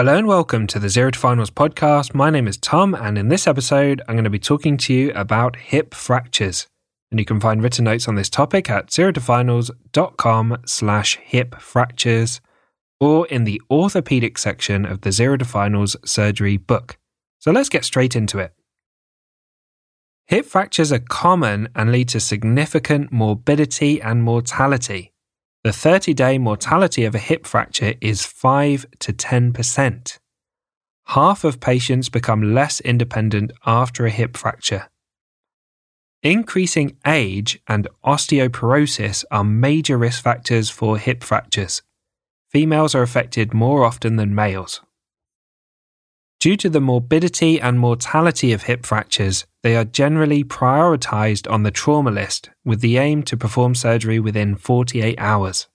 Hello and welcome to the Zero to Finals podcast. My name is Tom, and in this episode, I'm going to be talking to you about hip fractures. And you can find written notes on this topic at zerotofinals.com slash hip fractures or in the orthopedic section of the Zero to Finals surgery book. So let's get straight into it. Hip fractures are common and lead to significant morbidity and mortality. The 30 day mortality of a hip fracture is 5 to 10%. Half of patients become less independent after a hip fracture. Increasing age and osteoporosis are major risk factors for hip fractures. Females are affected more often than males. Due to the morbidity and mortality of hip fractures, they are generally prioritized on the trauma list with the aim to perform surgery within 48 hours.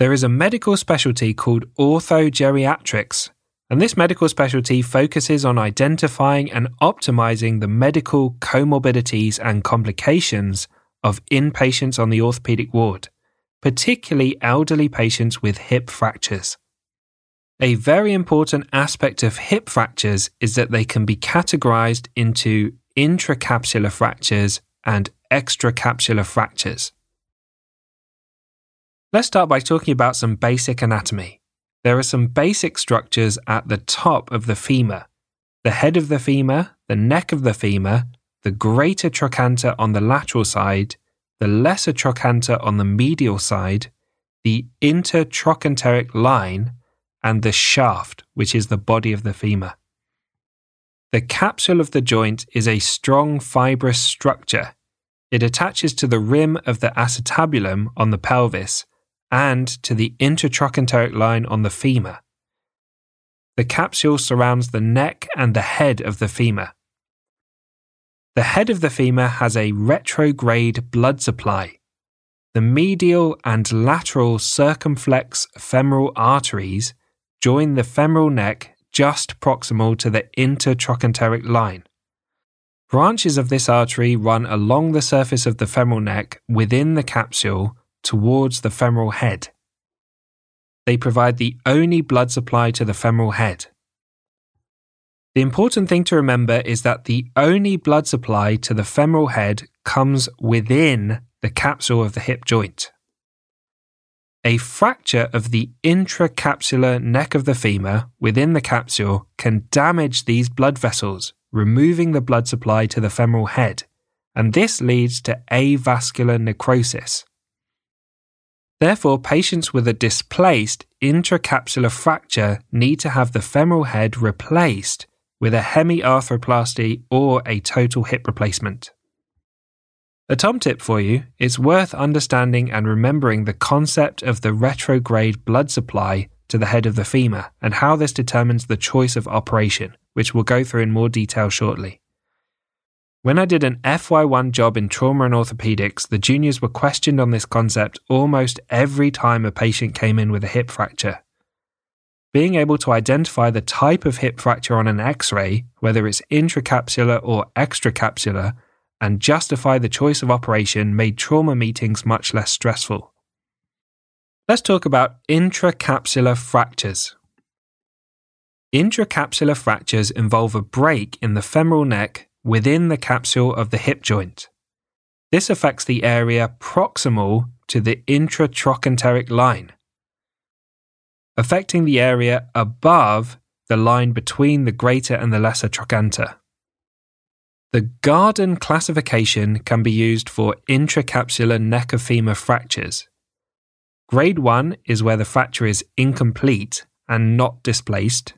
There is a medical specialty called orthogeriatrics, and this medical specialty focuses on identifying and optimizing the medical comorbidities and complications of inpatients on the orthopedic ward, particularly elderly patients with hip fractures. A very important aspect of hip fractures is that they can be categorized into intracapsular fractures and extracapsular fractures. Let's start by talking about some basic anatomy. There are some basic structures at the top of the femur the head of the femur, the neck of the femur, the greater trochanter on the lateral side, the lesser trochanter on the medial side, the intertrochanteric line, and the shaft, which is the body of the femur. The capsule of the joint is a strong fibrous structure. It attaches to the rim of the acetabulum on the pelvis and to the intertrochanteric line on the femur. The capsule surrounds the neck and the head of the femur. The head of the femur has a retrograde blood supply. The medial and lateral circumflex femoral arteries join the femoral neck just proximal to the intertrochanteric line. Branches of this artery run along the surface of the femoral neck within the capsule towards the femoral head. They provide the only blood supply to the femoral head. The important thing to remember is that the only blood supply to the femoral head comes within the capsule of the hip joint. A fracture of the intracapsular neck of the femur within the capsule can damage these blood vessels, removing the blood supply to the femoral head, and this leads to avascular necrosis. Therefore, patients with a displaced intracapsular fracture need to have the femoral head replaced with a hemiarthroplasty or a total hip replacement. A tom tip for you it's worth understanding and remembering the concept of the retrograde blood supply to the head of the femur and how this determines the choice of operation, which we'll go through in more detail shortly. When I did an FY1 job in trauma and orthopedics, the juniors were questioned on this concept almost every time a patient came in with a hip fracture. Being able to identify the type of hip fracture on an x ray, whether it's intracapsular or extracapsular, and justify the choice of operation made trauma meetings much less stressful. Let's talk about intracapsular fractures. Intracapsular fractures involve a break in the femoral neck within the capsule of the hip joint. This affects the area proximal to the intertrochanteric line, affecting the area above the line between the greater and the lesser trochanter. The Garden classification can be used for intracapsular neck of femur fractures. Grade 1 is where the fracture is incomplete and not displaced.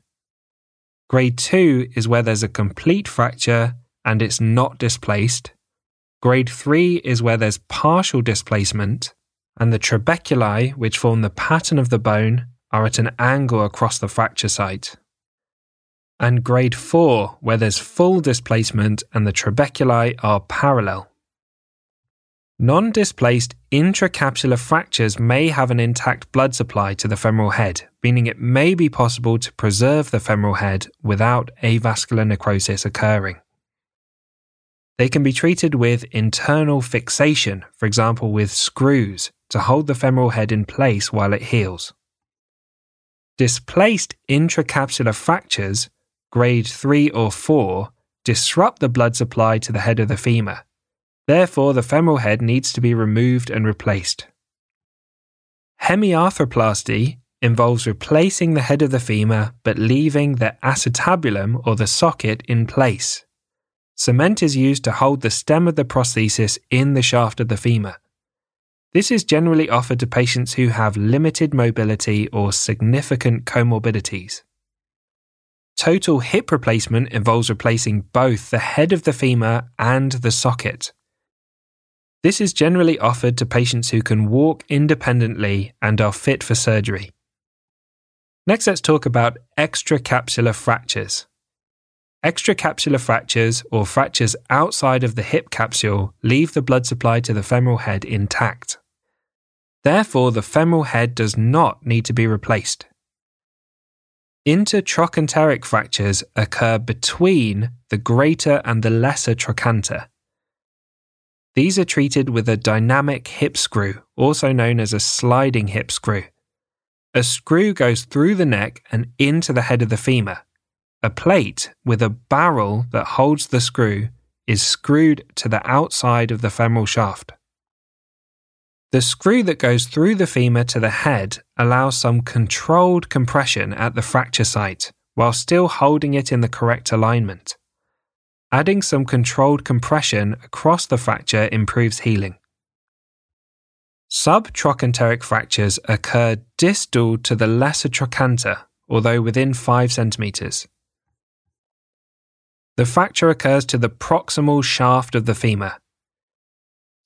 Grade 2 is where there's a complete fracture and it's not displaced. Grade 3 is where there's partial displacement, and the trabeculae, which form the pattern of the bone, are at an angle across the fracture site and grade 4, where there's full displacement and the trabeculae are parallel. Non displaced intracapsular fractures may have an intact blood supply to the femoral head, meaning it may be possible to preserve the femoral head without avascular necrosis occurring. They can be treated with internal fixation, for example, with screws, to hold the femoral head in place while it heals. Displaced intracapsular fractures, grade 3 or 4, disrupt the blood supply to the head of the femur. Therefore, the femoral head needs to be removed and replaced. Hemiarthroplasty involves replacing the head of the femur but leaving the acetabulum or the socket in place. Cement is used to hold the stem of the prosthesis in the shaft of the femur. This is generally offered to patients who have limited mobility or significant comorbidities. Total hip replacement involves replacing both the head of the femur and the socket. This is generally offered to patients who can walk independently and are fit for surgery. Next, let's talk about extracapsular fractures. Extracapsular fractures, or fractures outside of the hip capsule, leave the blood supply to the femoral head intact. Therefore, the femoral head does not need to be replaced. Intertrochanteric fractures occur between the greater and the lesser trochanter. These are treated with a dynamic hip screw, also known as a sliding hip screw. A screw goes through the neck and into the head of the femur, a plate with a barrel that holds the screw is screwed to the outside of the femoral shaft. The screw that goes through the femur to the head allows some controlled compression at the fracture site while still holding it in the correct alignment. Adding some controlled compression across the fracture improves healing. Subtrochanteric fractures occur distal to the lesser trochanter, although within 5 centimeters. The fracture occurs to the proximal shaft of the femur.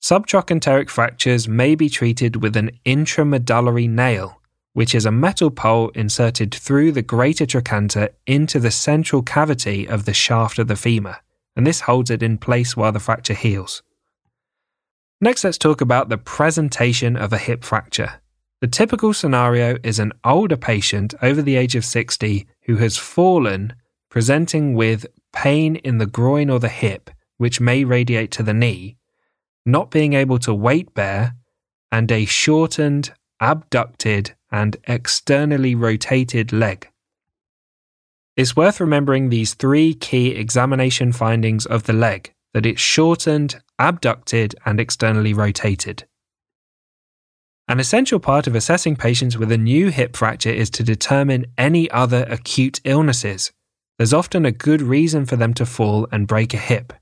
Subtrochanteric fractures may be treated with an intramedullary nail, which is a metal pole inserted through the greater trochanter into the central cavity of the shaft of the femur, and this holds it in place while the fracture heals. Next, let's talk about the presentation of a hip fracture. The typical scenario is an older patient over the age of 60 who has fallen, presenting with pain in the groin or the hip, which may radiate to the knee, not being able to weight bear, and a shortened, abducted, and externally rotated leg. It's worth remembering these three key examination findings of the leg that it's shortened, abducted, and externally rotated. An essential part of assessing patients with a new hip fracture is to determine any other acute illnesses there's often a good reason for them to fall and break a hip.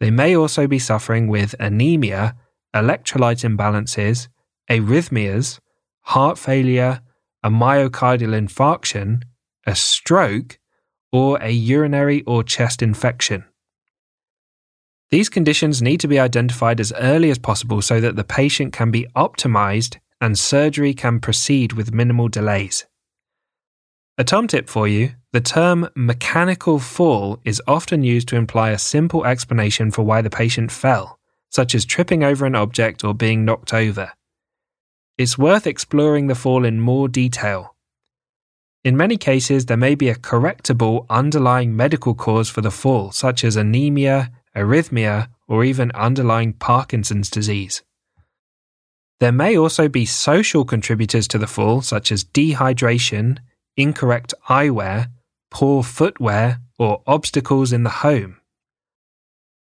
They may also be suffering with anemia, electrolyte imbalances, arrhythmias, heart failure, a myocardial infarction, a stroke, or a urinary or chest infection. These conditions need to be identified as early as possible so that the patient can be optimized and surgery can proceed with minimal delays. A tom tip for you the term mechanical fall is often used to imply a simple explanation for why the patient fell, such as tripping over an object or being knocked over. It's worth exploring the fall in more detail. In many cases, there may be a correctable underlying medical cause for the fall, such as anemia, arrhythmia, or even underlying Parkinson's disease. There may also be social contributors to the fall, such as dehydration, incorrect eyewear, poor footwear, or obstacles in the home.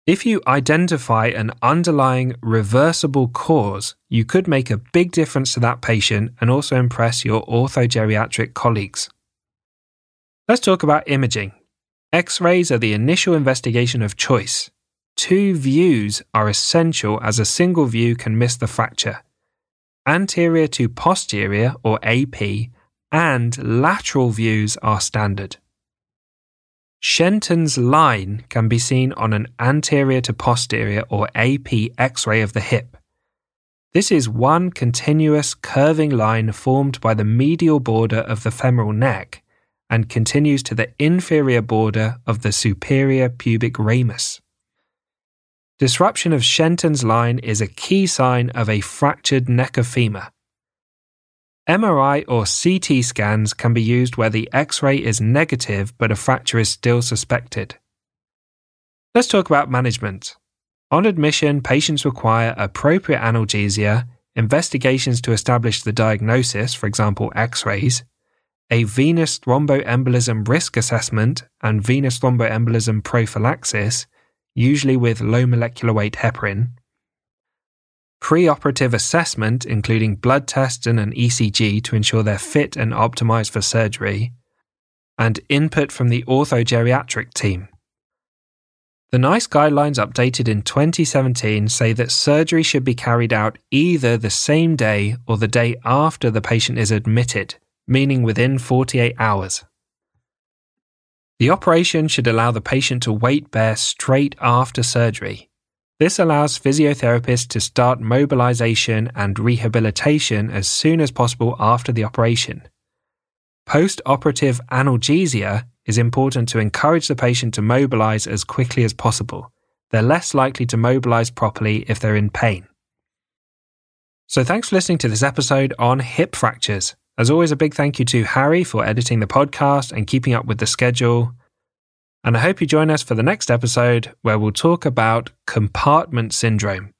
If you identify an underlying reversible cause, you could make a big difference to that patient and also impress your orthogeriatric colleagues. Let's talk about imaging. X rays are the initial investigation of choice. Two views are essential as a single view can miss the fracture. Anterior to posterior, or AP, and lateral views are standard. Shenton's line can be seen on an anterior to posterior or AP X ray of the hip. This is one continuous curving line formed by the medial border of the femoral neck and continues to the inferior border of the superior pubic ramus. Disruption of Shenton's line is a key sign of a fractured neck of femur. MRI or CT scans can be used where the X ray is negative but a fracture is still suspected. Let's talk about management. On admission, patients require appropriate analgesia, investigations to establish the diagnosis, for example, X rays, a venous thromboembolism risk assessment and venous thromboembolism prophylaxis, usually with low molecular weight heparin, preoperative assessment, including blood tests and an ECG to ensure they're fit and optimized for surgery, and input from the orthogeriatric team. The NICE guidelines updated in 2017 say that surgery should be carried out either the same day or the day after the patient is admitted, meaning within 48 hours. The operation should allow the patient to weight bear straight after surgery. This allows physiotherapists to start mobilization and rehabilitation as soon as possible after the operation. Post operative analgesia is important to encourage the patient to mobilize as quickly as possible. They're less likely to mobilize properly if they're in pain. So, thanks for listening to this episode on hip fractures. As always, a big thank you to Harry for editing the podcast and keeping up with the schedule. And I hope you join us for the next episode where we'll talk about compartment syndrome.